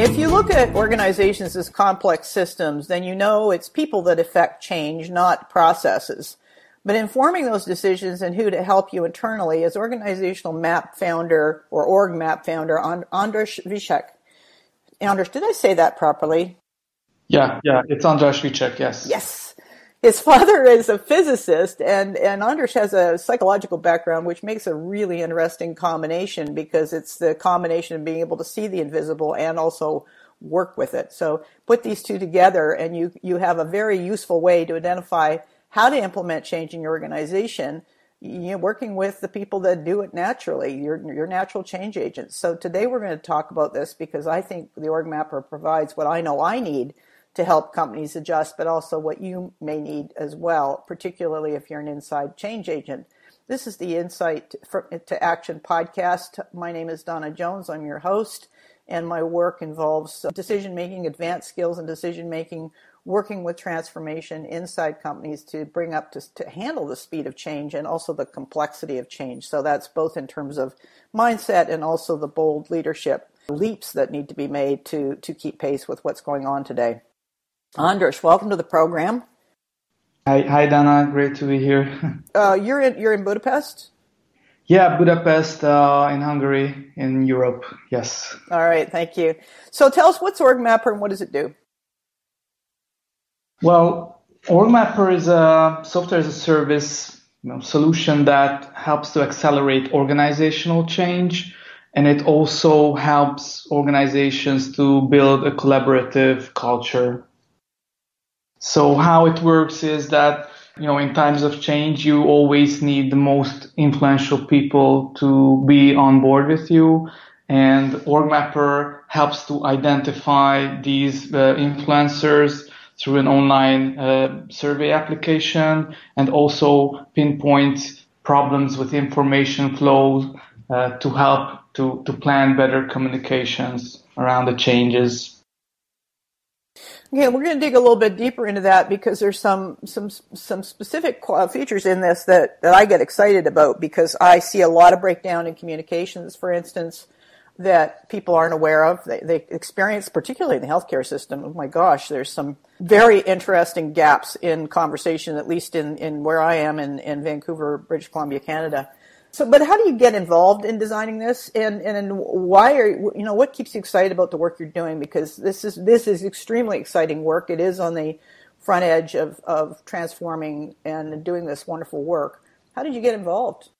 If you look at organizations as complex systems, then you know it's people that affect change, not processes. But informing those decisions and who to help you internally is organizational map founder or org map founder Andras Viscek. Andras, did I say that properly? Yeah, yeah, it's Andras Viscek, yes. Yes. His father is a physicist and, and Andras has a psychological background, which makes a really interesting combination because it's the combination of being able to see the invisible and also work with it. So put these two together and you, you have a very useful way to identify how to implement change in your organization you know, working with the people that do it naturally, your, your natural change agents. So today we're going to talk about this because I think the OrgMapper provides what I know I need to help companies adjust, but also what you may need as well, particularly if you're an inside change agent. This is the Insight to Action podcast. My name is Dawna Jones. I'm your host, and my work involves decision making, advanced skills and decision making, working with transformation inside companies to bring up to, to handle the speed of change and also the complexity of change. So that's both in terms of mindset and also the bold leadership leaps that need to be made to, to keep pace with what's going on today. Andras, welcome to the program. Hi, hi Dawna. Great to be here. uh, you're in you're in Budapest. Yeah, Budapest uh, in Hungary, in Europe. Yes. All right, thank you. So tell us what's OrgMapper and what does it do? Well, OrgMapper is a software as a service you know, solution that helps to accelerate organizational change. And it also helps organizations to build a collaborative culture. So how it works is that, you know, in times of change, you always need the most influential people to be on board with you. And OrgMapper helps to identify these uh, influencers through an online uh, survey application and also pinpoint problems with information flow uh, to help to, to plan better communications around the changes. Okay, we're going to dig a little bit deeper into that because there's some some some specific uh, features in this that, that I get excited about because I see a lot of breakdown in communications, for instance, that people aren't aware of. They, they experience, particularly in the healthcare system. Oh my gosh, there's some very interesting gaps in conversation, at least in, in where I am in, in Vancouver, British Columbia, Canada. So, but how do you get involved in designing this, and and why are you know what keeps you excited about the work you're doing? Because this is this is extremely exciting work. It is on the front edge of of transforming and doing this wonderful work. How did you get involved?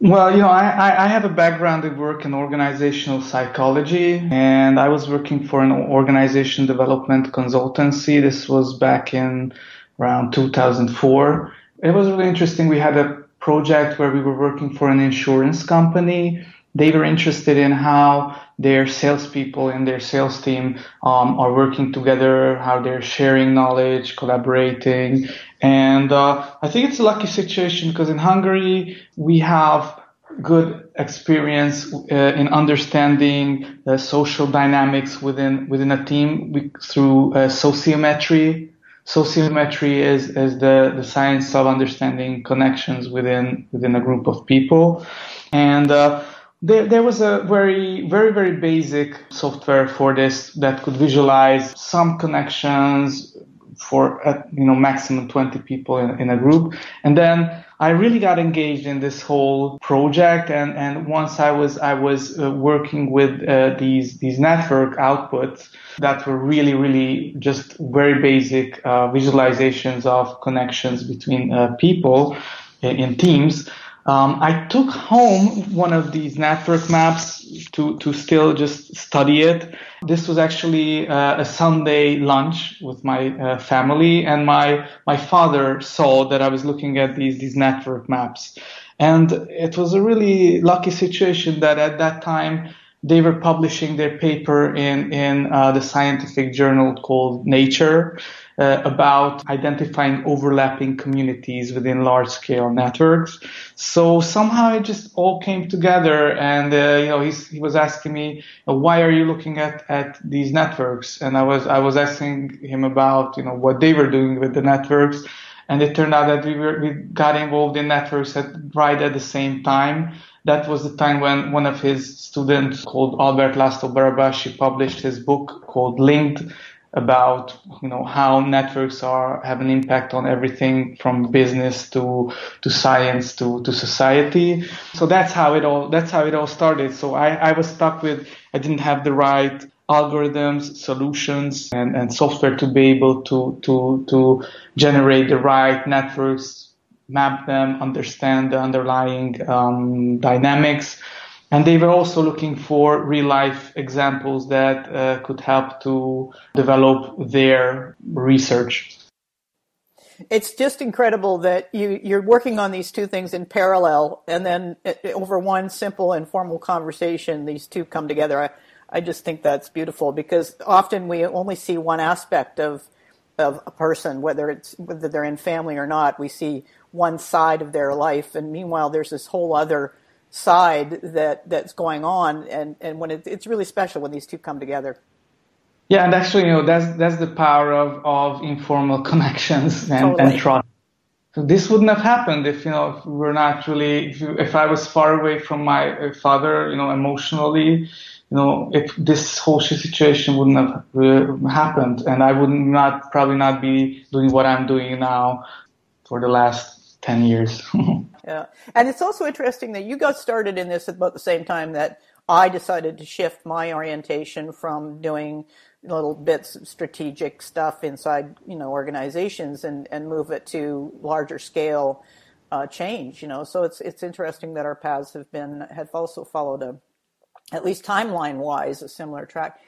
Well, you know, I, I have a background in work in organizational psychology, and I was working for an organization development consultancy. This was back in around 2004. It was really interesting. We had a project where we were working for an insurance company. They were interested in how their salespeople and their sales team um, are working together, how they're sharing knowledge, collaborating, and uh, I think it's a lucky situation because in Hungary, we have good experience uh, in understanding the social dynamics within within a team we, through uh, sociometry. Sociometry is, is the, the science of understanding connections within within a group of people, and uh, there, there was a very very very basic software for this that could visualize some connections, for uh, you know maximum 20 people in, in a group. And then I really got engaged in this whole project and and once I was I was uh, working with uh, these these network outputs that were really really just very basic uh, visualizations of connections between uh, people in, in teams um, I took home one of these network maps to, to still just study it. This was actually uh, a Sunday lunch with my uh, family, and my my father saw that I was looking at these these network maps, and it was a really lucky situation that at that time they were publishing their paper in in uh, the scientific journal called Nature uh, about identifying overlapping communities within large scale networks. So somehow it just all came together and, uh, you know, he was asking me, why are you looking at, at these networks? And I was, I was asking him about, you know, what they were doing with the networks. And it turned out that we were, we got involved in networks at, right at the same time that was the time when one of his students called Albert Laszlo Barabási published his book called Linked about you know how networks are have an impact on everything from business to to science to to society. So that's how it all that's how it all started. So i i was stuck with i didn't have the right algorithms solutions and and software to be able to to to generate the right networks map them understand the underlying um, dynamics and they were also looking for real life examples that uh, could help to develop their research. It's just incredible that you, you're working on these two things in parallel, and then uh, over one simple informal conversation, these two come together. I, I just think that's beautiful because often we only see one aspect of of a person, whether it's whether they're in family or not. We see one side of their life, and meanwhile, there's this whole other side that that's going on, and and when it, it's really special when these two come together. Yeah, and actually, you know, that's that's the power of of informal connections and, totally. and trust. So this wouldn't have happened if you know if we're not really if, you, if I was far away from my uh, father, you know, emotionally, you know, if this whole situation wouldn't have uh, happened, and I would not probably not be doing what I'm doing now for the last ten years. Yeah. And it's also interesting that you got started in this at about the same time that I decided to shift my orientation from doing little bits of strategic stuff inside, you know, organizations and, and move it to larger scale uh, change, you know. So it's it's interesting that our paths have been have also followed a at least timeline wise a similar track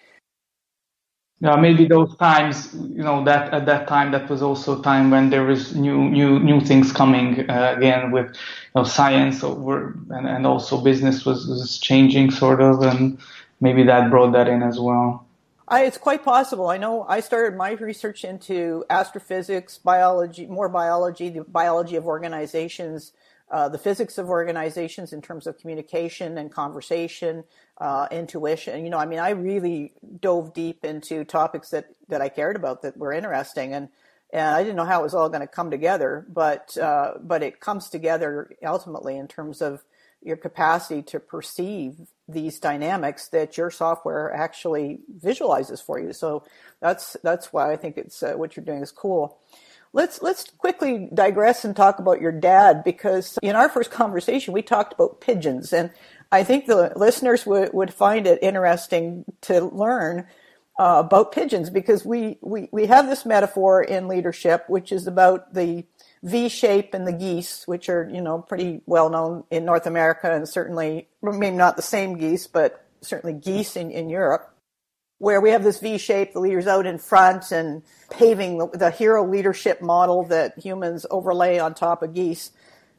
yeah, maybe those times, you know, that at that time that was also a time when there was new new new things coming uh, again with you know science over and, and also business was, was changing sort of and maybe that brought that in as well. I, it's quite possible. I know I started my research into astrophysics, biology, more biology, the biology of organizations, uh, the physics of organizations in terms of communication and conversation, uh, intuition. You know, I mean, I really dove deep into topics that, that I cared about that were interesting, and and I didn't know how it was all going to come together, but uh, but it comes together ultimately in terms of your capacity to perceive these dynamics that your software actually visualizes for you. So that's that's why I think it's uh, what you're doing is cool. Let's let's quickly digress and talk about your dad because in our first conversation we talked about pigeons and I think the listeners would, would find it interesting to learn uh, about pigeons because we, we, we have this metaphor in leadership, which is about the V shape and the geese, which are, you know, pretty well known in North America and certainly, maybe not the same geese, but certainly geese in, in Europe, where we have this V shape, the leader's out in front and paving the, the hero leadership model that humans overlay on top of geese.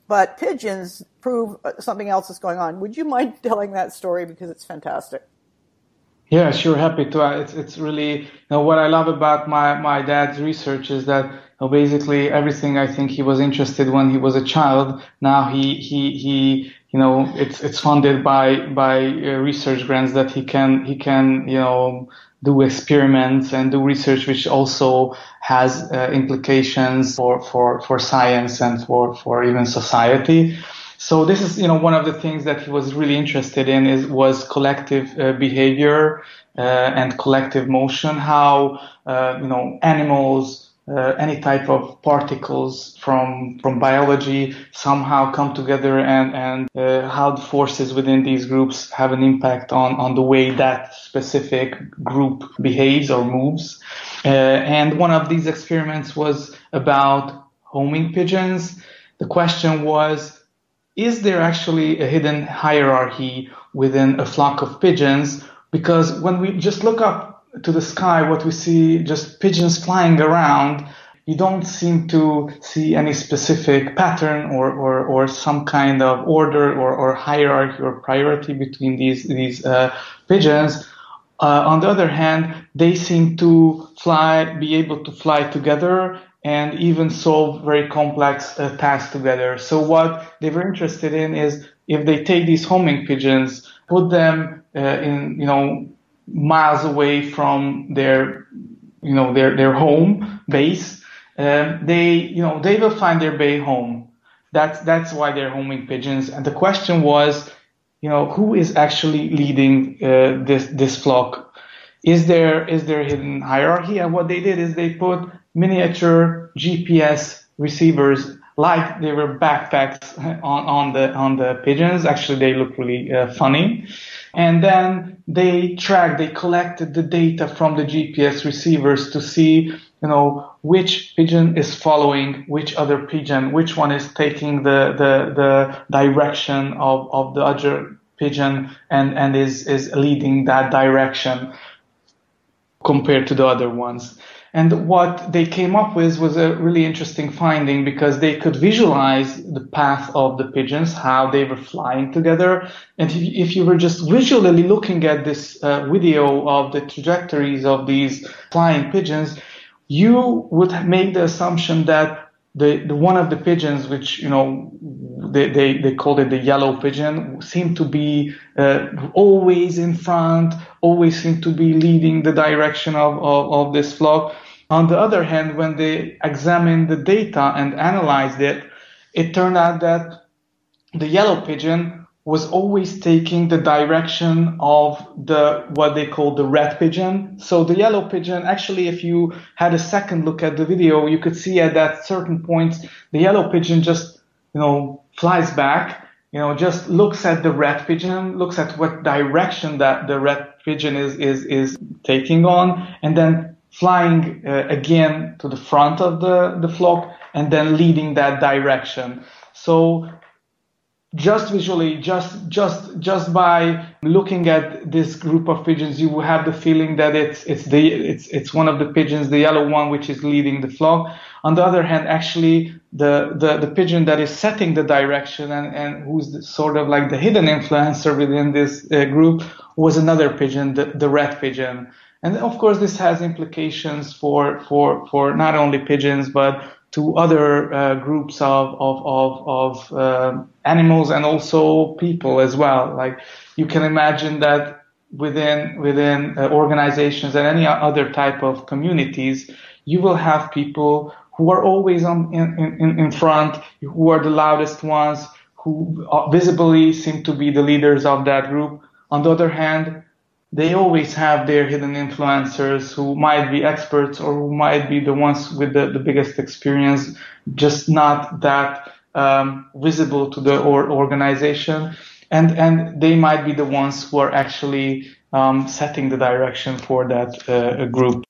But pigeons prove uh, something else is going on. Would you mind telling that story because it's fantastic? Yeah, sure, happy to. Uh, it's it's really you know what I love about my my dad's research is that you know, basically everything I think he was interested when he was a child. Now he he he you know it's it's funded by by uh, research grants that he can he can you know do experiments and do research which also has uh, implications for, for, for science and for, for even society. So this is, you know, one of the things that he was really interested in is was collective uh, behavior uh, and collective motion, how, uh, you know, animals, uh, any type of particles from from biology somehow come together and and uh, how the forces within these groups have an impact on on the way that specific group behaves or moves. Uh, and one of these experiments was about homing pigeons. The question was is there actually a hidden hierarchy within a flock of pigeons? Because when we just look up to the sky, what we see just pigeons flying around, you don't seem to see any specific pattern or, or, or some kind of order or, or hierarchy or priority between these, these uh, pigeons. Uh, on the other hand, they seem to fly, be able to fly together and even solve very complex uh, tasks together. So what they were interested in is if they take these homing pigeons, put them uh, in, you know, miles away from their, you know, their, their home base, uh, they, you know, they will find their way home. That's, that's why they're homing pigeons. And the question was, you know, who is actually leading uh, this this flock? Is there is there a hidden hierarchy? And what they did is they put miniature GPS receivers like they were backpacks on, on the on the pigeons. Actually, they look really uh, funny. And then they tracked, they collected the data from the GPS receivers to see, you know, which pigeon is following which other pigeon, which one is taking the, the, the direction of, of the other pigeon and, and is, is leading that direction compared to the other ones. And what they came up with was a really interesting finding because they could visualize the path of the pigeons, how they were flying together. And if you were just visually looking at this uh, video of the trajectories of these flying pigeons, you would make the assumption that the, the one of the pigeons, which you know they, they, they called it the yellow pigeon, seemed to be uh, always in front, always seemed to be leading the direction of, of, of this flock. On the other hand, when they examined the data and analyzed it, it turned out that the yellow pigeon was always taking the direction of the what they call the red pigeon. So the yellow pigeon, actually, if you had a second look at the video, you could see at that certain points the yellow pigeon just you know flies back, you know, just looks at the red pigeon, looks at what direction that the red pigeon is is is taking on, and then flying uh, again to the front of the, the flock and then leading that direction. So just visually, just just just by looking at this group of pigeons, you will have the feeling that it's it's the it's it's one of the pigeons, the yellow one, which is leading the flock. On the other hand, actually, the the, the pigeon that is setting the direction and and who's the, sort of like the hidden influencer within this uh, group was another pigeon, the, the red pigeon. And of course, this has implications for, for, for not only pigeons, but to other uh, groups of, of, of, of uh, animals and also people as well. Like you can imagine that within, within uh, organizations and any other type of communities, you will have people who are always on, in, in, in front, who are the loudest ones, who uh, visibly seem to be the leaders of that group. On the other hand, they always have their hidden influencers who might be experts or who might be the ones with the, the biggest experience, just not that um, visible to the or organization. And, and they might be the ones who are actually um, setting the direction for that uh, group.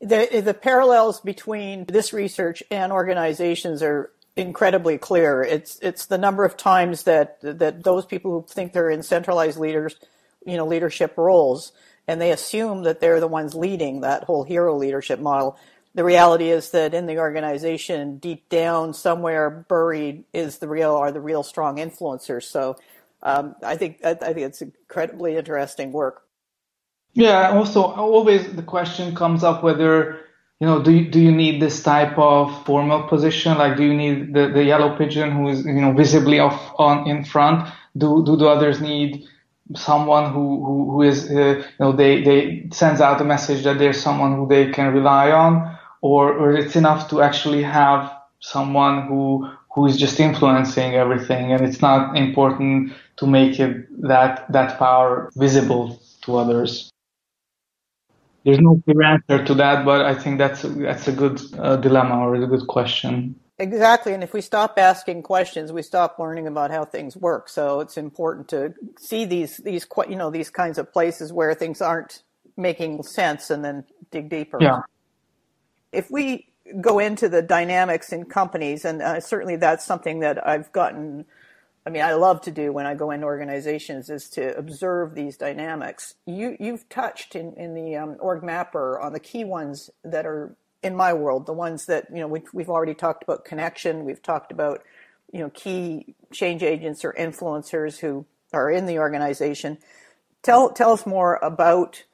The, the parallels between this research and organizations are incredibly clear. It's, it's the number of times that, that those people who think they're in centralized leaders – you know, leadership roles and they assume that they're the ones leading that whole hero leadership model. The reality is that in the organization, deep down, somewhere buried is the real are the real strong influencers. So um, I think I, I think it's incredibly interesting work. Yeah. Also, always the question comes up whether you know do you, do you need this type of formal position? Like, do you need the, the yellow pigeon who is you know visibly off on in front? Do do the others need someone who who, who is uh, you know they they sends out a message that there's someone who they can rely on or or it's enough to actually have someone who who is just influencing everything and it's not important to make it that that power visible to others. There's no clear answer to that but i think that's that's a good uh, dilemma or a good question Exactly. And if we stop asking questions, we stop learning about how things work. So it's important to see these, these, you know, these kinds of places where things aren't making sense and then dig deeper. Yeah. If we go into the dynamics in companies, and uh, certainly that's something that I've gotten, I mean, I love to do when I go into organizations is to observe these dynamics. You, you've touched in, in the um, OrgMapper on the key ones that are in my world, the ones that, you know, we've, we've already talked about connection, we've talked about, you know, key change agents or influencers who are in the organization. Tell, tell us more about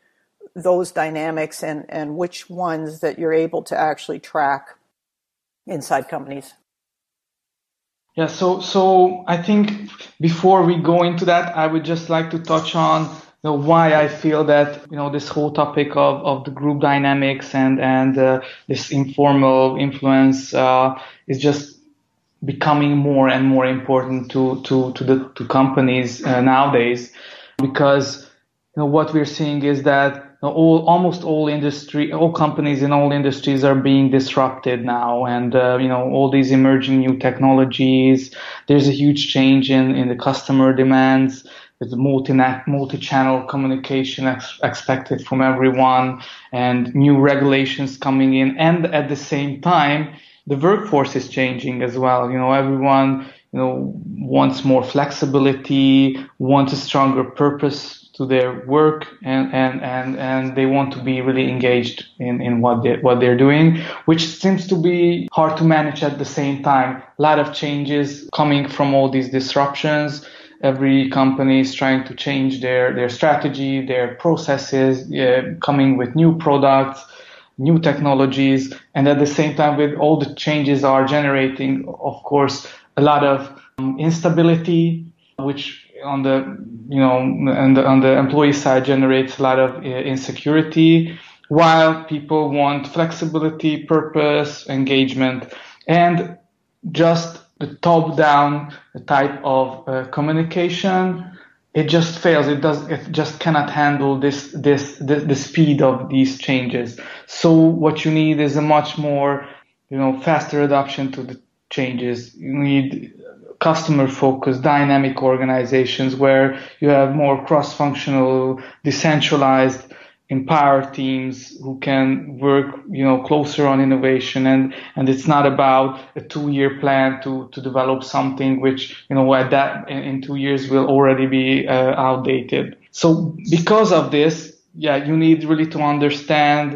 those dynamics and, and which ones that you're able to actually track inside companies. Yeah, so so I think before we go into that, I would just like to touch on know, why I feel that you know this whole topic of, of the group dynamics and and uh, this informal influence uh, is just becoming more and more important to to to the to companies uh, nowadays. Because you know what we're seeing is that all almost all industry all companies in all industries are being disrupted now. And uh, you know all these emerging new technologies there's a huge change in in the customer demands there's multi multi-channel communication ex- expected from everyone and new regulations coming in and at the same time the workforce is changing as well you know everyone you know wants more flexibility wants a stronger purpose to their work and, and, and, and they want to be really engaged in, in what they what they're doing, which seems to be hard to manage at the same time. A lot of changes coming from all these disruptions. Every company is trying to change their, their strategy, their processes, uh, coming with new products, new technologies, and at the same time with all the changes are generating, of course, a lot of um, instability, which on the you know the on the employee side generates a lot of uh, insecurity while people want flexibility purpose engagement and just the top down type of uh, communication. It just fails. It does it just cannot handle this this the, the speed of these changes. So what you need is a much more you know faster adoption to the changes. You need customer focused dynamic organizations where you have more cross functional decentralized empowered teams who can work you know closer on innovation. And and it's not about a two year plan to to develop something which you know at that in, in two years will already be uh, outdated. So because of this yeah you need really to understand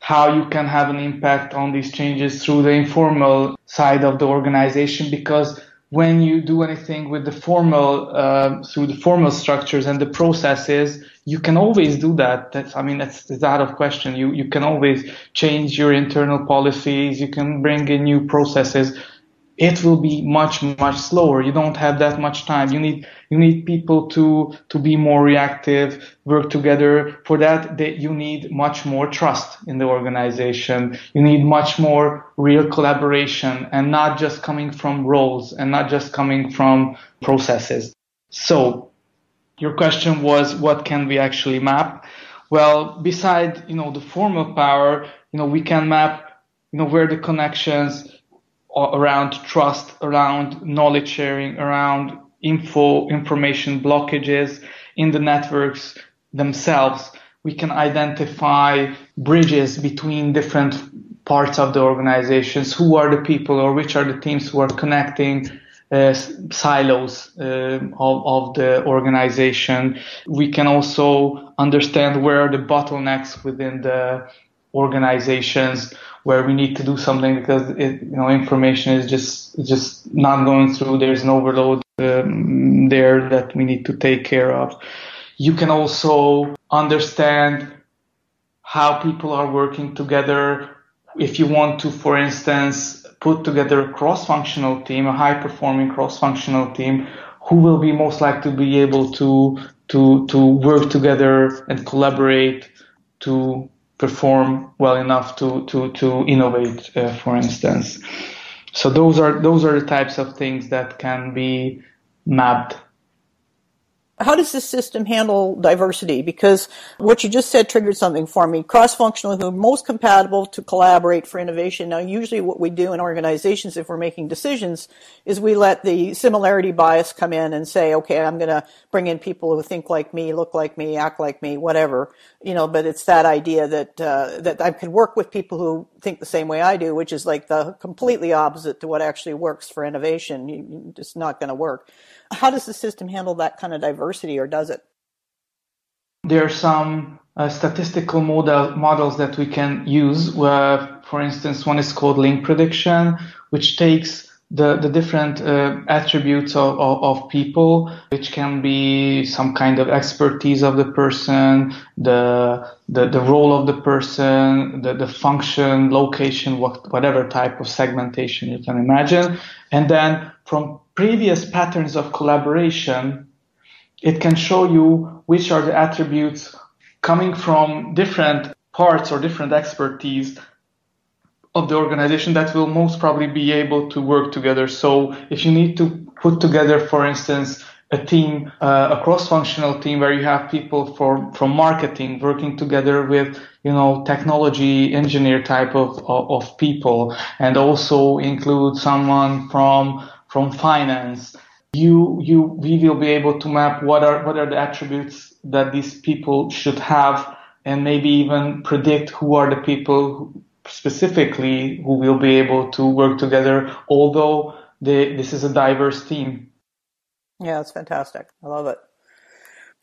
how you can have an impact on these changes through the informal side of the organization. Because when you do anything with the formal uh, through the formal structures and the processes you can always do that. That's i mean that's, that's out of question. You you can always change your internal policies. You can bring in new processes. It will be much much slower. You don't have that much time. You need you need people to to be more reactive work together. For that that you need much more trust in the organization. You need much more real collaboration and not just coming from roles and not just coming from processes. So your question was what can we actually map well beside you know the formal power you know we can map you know where the connections around trust, around knowledge sharing, around info, information blockages in the networks themselves. We can identify bridges between different parts of the organizations. Who are the people or which are the teams who are connecting uh, silos uh, of, of, the organization. We can also understand where the bottlenecks within the organizations where we need to do something because it, you know information is just just not going through. There's an overload um, there that we need to take care of. You can also understand how people are working together. If you want to, for instance, put together a cross-functional team, a high-performing cross-functional team, who will be most likely to be able to to to work together and collaborate to perform well enough to to to innovate, uh, for instance. So those are those are the types of things that can be mapped how does this system handle diversity? Because what you just said triggered something for me. Cross-functional, who are most compatible to collaborate for innovation. Now, usually what we do in organizations, if we're making decisions, is we let the similarity bias come in and say, okay, I'm going to bring in people who think like me, look like me, act like me, whatever. You know, but it's that idea that, uh, that I can work with people who think the same way I do, which is like the completely opposite to what actually works for innovation. It's not going to work. How does the system handle that kind of diversity, or does it? There are some uh, statistical model, models that we can use. Where, for instance, one is called link prediction, which takes the, the different uh, attributes of, of, of, people, which can be some kind of expertise of the person, the, the, the role of the person, the, the function, location, what, whatever type of segmentation you can imagine. And then from previous patterns of collaboration, it can show you which are the attributes coming from different parts or different expertise of the organization that will most probably be able to work together. So if you need to put together, for instance, a team, uh, a cross-functional team where you have people from from marketing working together with you know technology engineer type of, of, of people, and also include someone from from finance. You you we will be able to map what are what are the attributes that these people should have, and maybe even predict who are the people specifically who will be able to work together. Although the, this is a diverse team. Yeah, it's fantastic. I love it.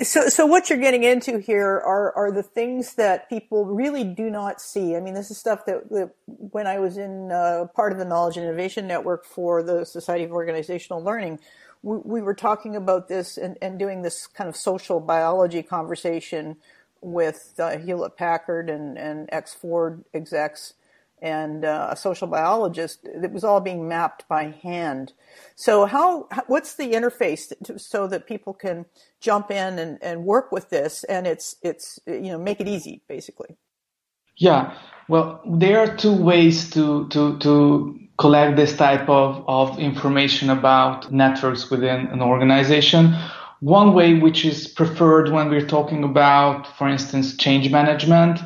So, so what you're getting into here are, are the things that people really do not see. I mean, this is stuff that, that when I was in uh, part of the Knowledge and Innovation Network for the Society of Organizational Learning, we, we were talking about this and, and doing this kind of social biology conversation with uh, Hewlett Packard and, and ex Ford execs and uh, a social biologist. It was all being mapped by hand. So how, what's the interface to, so that people can jump in and, and work with this and it's, it's, you know, make it easy basically? Yeah. Well, there are two ways to, to, to collect this type of, of information about networks within an organization. One way, which is preferred when we're talking about, for instance, change management,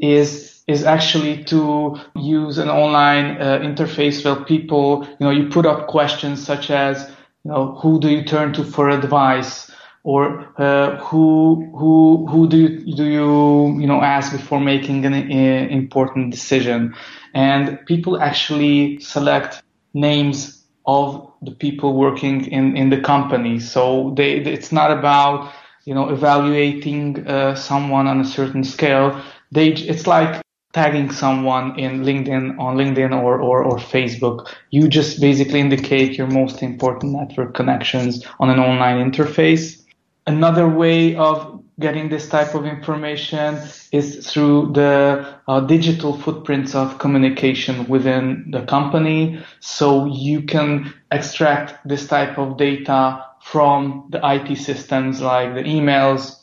is is actually to use an online uh, interface where people, you know, you put up questions such as, you know, who do you turn to for advice, or uh, who who who do you do you you know ask before making an uh, important decision, and people actually select names of the people working in in the company. So they it's not about you know evaluating uh, someone on a certain scale. They it's like tagging someone in LinkedIn on LinkedIn or, or, or Facebook. You just basically indicate your most important network connections on an online interface. Another way of getting this type of information is through the uh, digital footprints of communication within the company. So you can extract this type of data from the IT systems like the emails,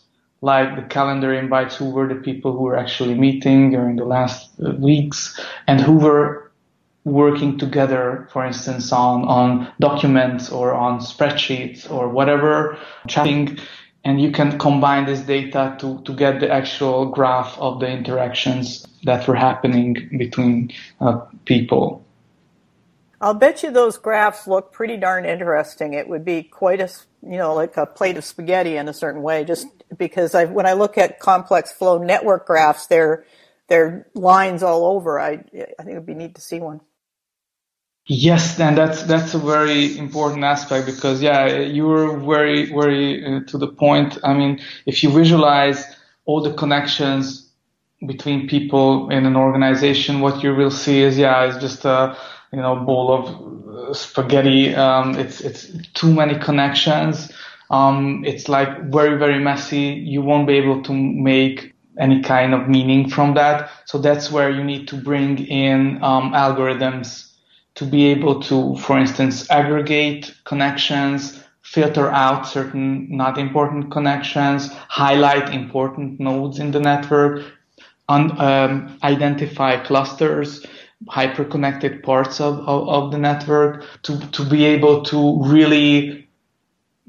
like the calendar invites who were the people who were actually meeting during the last uh, weeks and who were working together, for instance, on, on documents or on spreadsheets or whatever, chatting. And you can combine this data to, to get the actual graph of the interactions that were happening between uh, people. I'll bet you those graphs look pretty darn interesting. It would be quite a, you know, like a plate of spaghetti in a certain way, just because I, when I look at complex flow network graphs, they're, they're lines all over. I, I think it'd be neat to see one. Yes, and that's that's a very important aspect because yeah, you were very very uh, to the point. I mean, if you visualize all the connections between people in an organization, what you will see is yeah, it's just a you know bowl of uh, spaghetti. Um, it's it's too many connections. Um, it's like very very messy. You won't be able to make any kind of meaning from that. So that's where you need to bring in um, algorithms to be able to, for instance, aggregate connections, filter out certain not important connections, highlight important nodes in the network, un, um, identify clusters hyper-connected parts of, of, of, the network to, to be able to really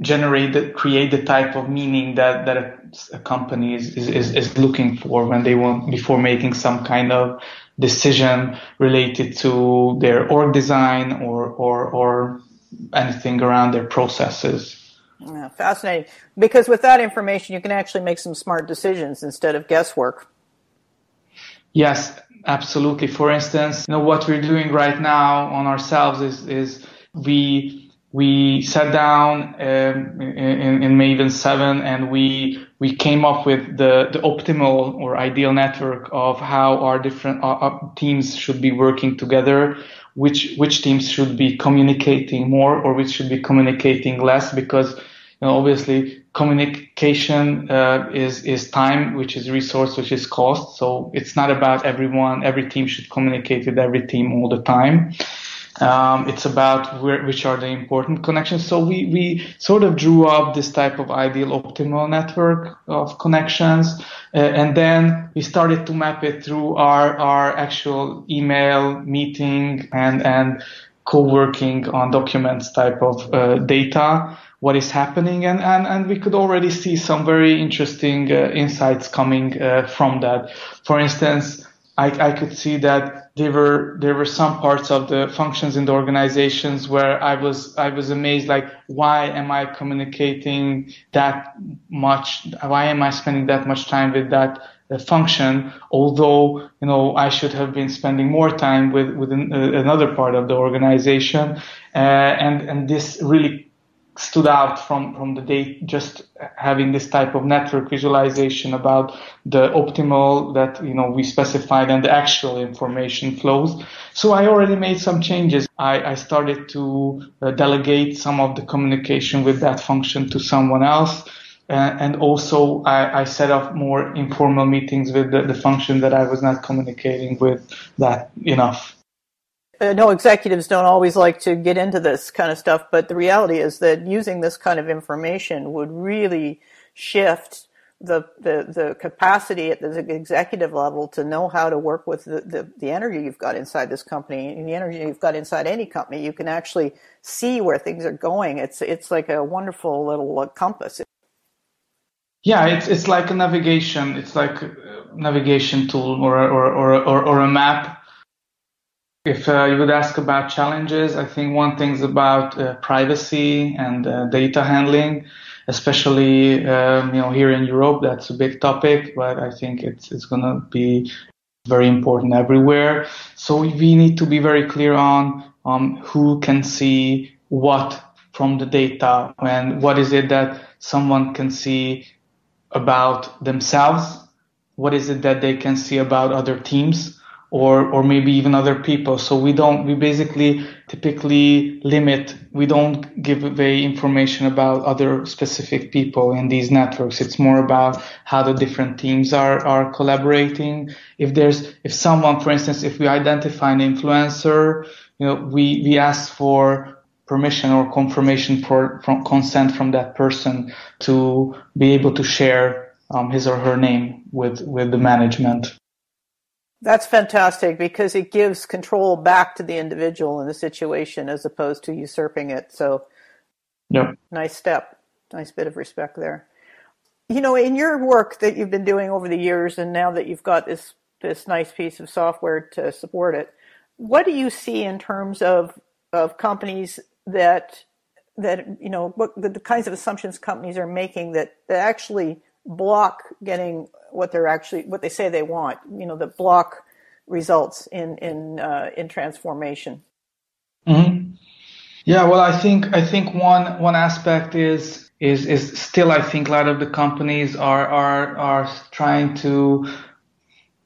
generate the, create the type of meaning that, that a, a company is, is, is looking for when they want before making some kind of decision related to their org design or, or, or anything around their processes. Yeah, fascinating. Because with that information, you can actually make some smart decisions instead of guesswork. Yes, Absolutely. For instance, you know, what we're doing right now on ourselves is, is we, we sat down um, in, in Maven7 and we, we came up with the, the optimal or ideal network of how our different our teams should be working together, which, which teams should be communicating more or which should be communicating less because you know, obviously communication uh, is is time, which is resource, which is cost. So it's not about everyone. Every team should communicate with every team all the time. Um, it's about where, which are the important connections. So we, we sort of drew up this type of ideal optimal network of connections. Uh, and then we started to map it through our, our actual email meeting and, and co-working on documents type of uh, data what is happening and, and, and we could already see some very interesting uh, insights coming uh, from that for instance I, I could see that there were there were some parts of the functions in the organizations where I was I was amazed like why am I communicating that much why am I spending that much time with that uh, function? Although you know I should have been spending more time with with an, uh, another part of the organization. Uh, and and this really stood out from, from the date just having this type of network visualization about the optimal that you know we specified and the actual information flows. So i already made some changes. I, I started to uh, delegate some of the communication with that function to someone else. Uh, and also I, I, set up more informal meetings with the, the function that i was not communicating with that enough I know executives don't always like to get into this kind of stuff, but the reality is that using this kind of information would really shift the, the, the capacity at the executive level to know how to work with the, the, the energy you've got inside this company and the energy you've got inside any company. You can actually see where things are going. It's, it's like a wonderful little uh, compass. Yeah, it's, it's like a navigation. It's like a navigation tool or, or, or, or, or a map if uh, you would ask about challenges, I think one thing is about uh, privacy and uh, data handling, especially um, you know here in Europe. That's a big topic, but I think it's it's going to be very important everywhere. So we need to be very clear on um, who can see what from the data and what is it that someone can see about themselves. What is it that they can see about other teams? Or or maybe even other people. So we don't we basically typically limit we don't give away information about other specific people in these networks. It's more about how the different teams are are collaborating. If there's if someone, for instance, if we identify an influencer, you know, we we ask for permission or confirmation for from consent from that person to be able to share um, his or her name with with the management. That's fantastic because it gives control back to the individual in the situation as opposed to usurping it. So, yep. nice step. Nice bit of respect there. You know, in your work that you've been doing over the years, and now that you've got this this nice piece of software to support it, what do you see in terms of of companies that that you know what the, the kinds of assumptions companies are making that, that actually block getting what they're actually what they say they want. You know, that block results in in uh, in transformation. Mm-hmm. Yeah, well, I think I think one one aspect is is is still I think a lot of the companies are are are trying to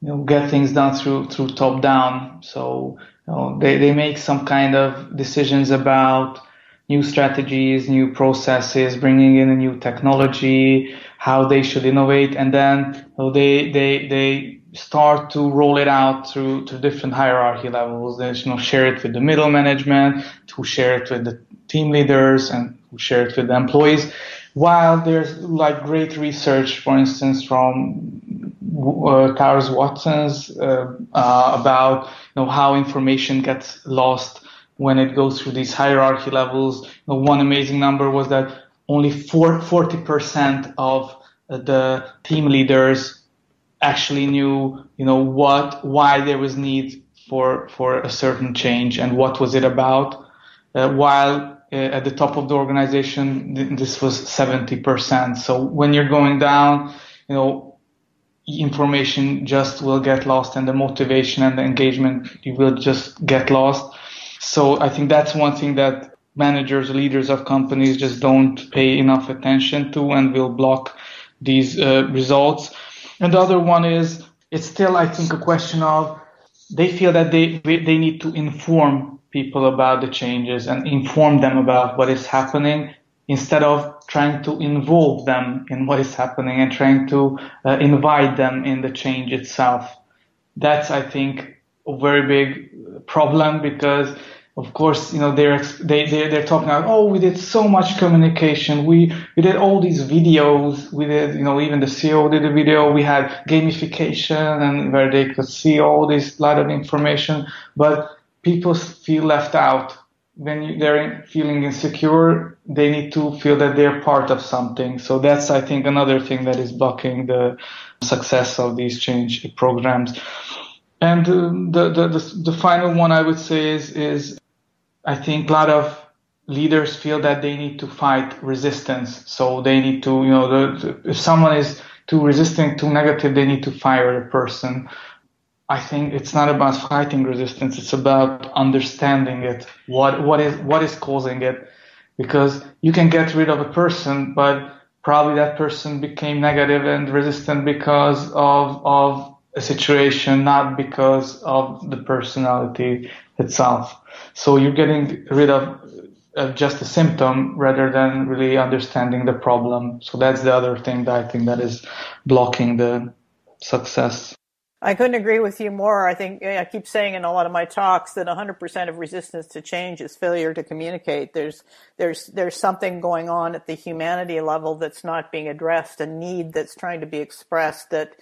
you know get things done through through top down. So you know, they they make some kind of decisions about new strategies, new processes, bringing in a new technology, how they should innovate, and then they they they start to roll it out through to different hierarchy levels. They you know share it with the middle management, to share it with the team leaders, and who share it with the employees. While there's like great research, for instance, from uh, Watson's uh, uh, about you know how information gets lost when it goes through these hierarchy levels. One amazing number was that only 40% of the team leaders actually knew, you know, what, why there was need for, for a certain change and what was it about. Uh, while uh, at the top of the organization, th- this was 70%. So when you're going down, you know, information just will get lost and the motivation and the engagement you will just get lost. So I think that's one thing that managers, leaders of companies just don't pay enough attention to and will block these uh, results. And the other one is it's still, I think, a question of they feel that they they need to inform people about the changes and inform them about what is happening instead of trying to involve them in what is happening and trying to uh, invite them in the change itself. That's, I think, a very big problem because of course, you know, they're, they, they're, they're talking about, oh, we did so much communication. We, we did all these videos. We did, you know, even the CEO did a video. We had gamification and where they could see all this lot of information, but people feel left out when they're feeling insecure. They need to feel that they're part of something. So that's, I think, another thing that is blocking the success of these change programs. And uh, the, the, the, the final one I would say is, is I think a lot of leaders feel that they need to fight resistance. So they need to, you know, the, if someone is too resistant, too negative, they need to fire the person. I think it's not about fighting resistance. It's about understanding it. What, what is, what is causing it? Because you can get rid of a person, but probably that person became negative and resistant because of, of a situation, not because of the personality itself. So you're getting rid of uh, just a symptom rather than really understanding the problem. So that's the other thing that I think that is blocking the success. I couldn't agree with you more. I think I keep saying in a lot of my talks that 100% of resistance to change is failure to communicate. There's there's there's something going on at the humanity level that's not being addressed, a need that's trying to be expressed that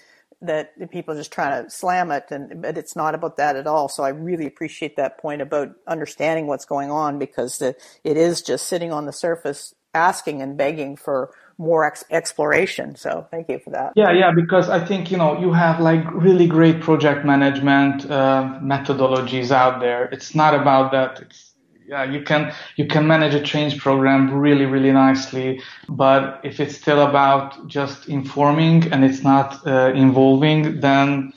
that people are just trying to slam it and but it's not about that at all. So i really appreciate that point about understanding what's going on because the, it is just sitting on the surface asking and begging for more ex- exploration. So thank you for that. Yeah yeah because i think you know you have like really great project management uh, methodologies out there. It's not about that. It's yeah, you can you can manage a change program really really nicely but if it's still about just informing and it's not uh, involving then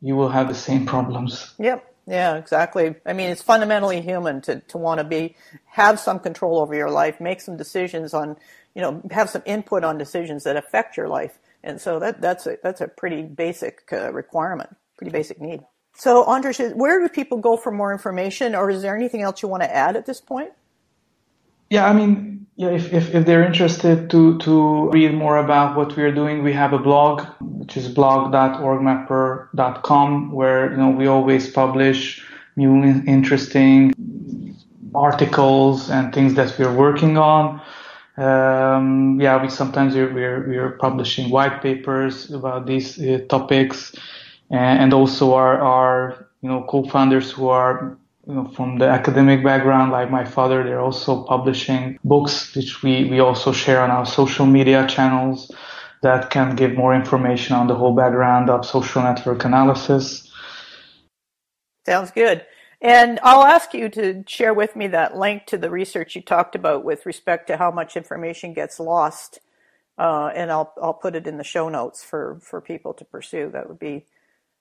you will have the same problems. Yep. Yeah exactly. I mean it's fundamentally human to, to want to be have some control over your life make some decisions on you know have some input on decisions that affect your life. And so that that's a that's a pretty basic uh, requirement pretty basic need so, Andras, where do people go for more information, or is there anything else you want to add at this point? Yeah, I mean, yeah, if, if, if they're interested to, to read more about what we're doing, we have a blog, which is blog.orgmapper.com, where, you know, we always publish new interesting articles and things that we're working on. Um, yeah, we sometimes we're, we're, we're publishing white papers about these uh, topics and also our, our you know co-founders who are you know, from the academic background, like my father, they're also publishing books, which we, we also share on our social media channels that can give more information on the whole background of social network analysis. Sounds good. And I'll ask you to share with me that link to the research you talked about with respect to how much information gets lost. Uh, and I'll, I'll put it in the show notes for, for people to pursue. That would be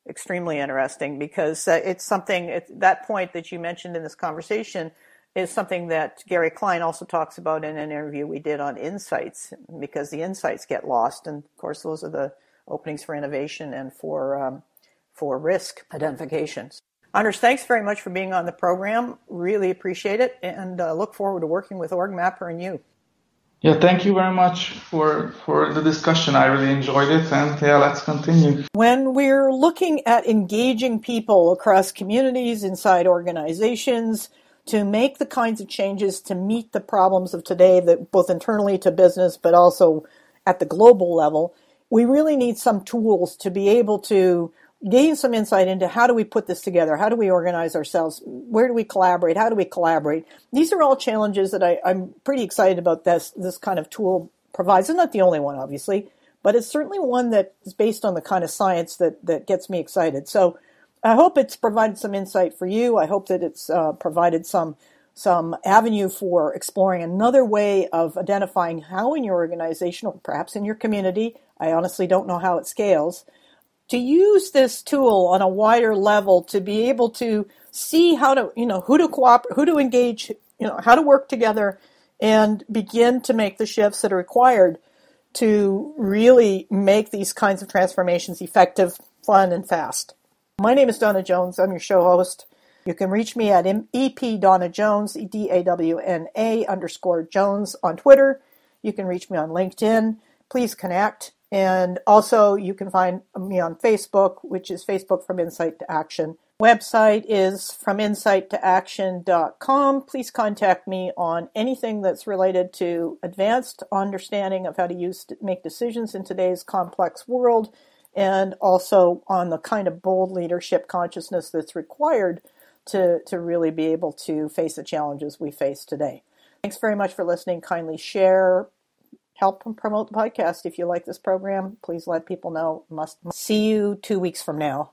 extremely interesting because uh, it's something at that point that you mentioned in this conversation is something that Gary Klein also talks about in an interview we did on insights because the insights get lost and of course those are the openings for innovation and for um, for risk identifications. Andras, thanks very much for being on the program. Really appreciate it and uh, look forward to working with OrgMapper and you. Yeah, thank you very much for for the discussion. I really enjoyed it, and yeah, let's continue. When we're looking at engaging people across communities, inside organizations, to make the kinds of changes to meet the problems of today, that both internally to business, but also at the global level, we really need some tools to be able to gain some insight into how do we put this together? How do we organize ourselves? Where do we collaborate? How do we collaborate? These are all challenges that I, am pretty excited about this, this kind of tool provides. It's not the only one, obviously, but it's certainly one that is based on the kind of science that, that gets me excited. So I hope it's provided some insight for you. I hope that it's uh, provided some some avenue for exploring another way of identifying how in your organization or perhaps in your community, I honestly don't know how it scales, to use this tool on a wider level to be able to see how to, you know, who to cooperate, who to engage, you know, how to work together and begin to make the shifts that are required to really make these kinds of transformations effective, fun, and fast. My name is Dawna Jones. I'm your show host. You can reach me at EP Dawna Jones, D A W N A underscore Jones on Twitter. You can reach me on LinkedIn. Please connect. And also, you can find me on Facebook, which is Facebook from Insight to Action. website is from insight to action.com. Please contact me on anything that's related to advanced understanding of how to use make decisions in today's complex world and also on the kind of bold leadership consciousness that's required to, to really be able to face the challenges we face today. Thanks very much for listening. Kindly share, help promote the podcast. If you like this program, please let people know. Must see you two weeks from now.